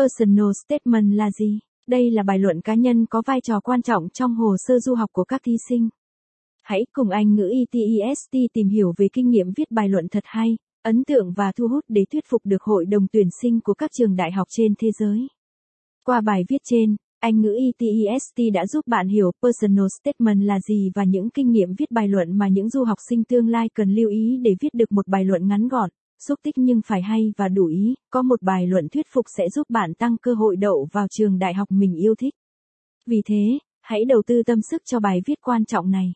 Personal statement là gì? Đây là bài luận cá nhân có vai trò quan trọng trong hồ sơ du học của các thí sinh. Hãy cùng Anh ngữ ETEST tìm hiểu về kinh nghiệm viết bài luận thật hay, ấn tượng và thu hút để thuyết phục được hội đồng tuyển sinh của các trường đại học trên thế giới. Qua bài viết trên, Anh ngữ ETEST đã giúp bạn hiểu personal statement là gì và những kinh nghiệm viết bài luận mà những du học sinh tương lai cần lưu ý để viết được một bài luận ngắn gọn, xúc tích nhưng phải hay và đủ ý, có một bài luận thuyết phục sẽ giúp bạn tăng cơ hội đậu vào trường đại học mình yêu thích. Vì thế, hãy đầu tư tâm sức cho bài viết quan trọng này.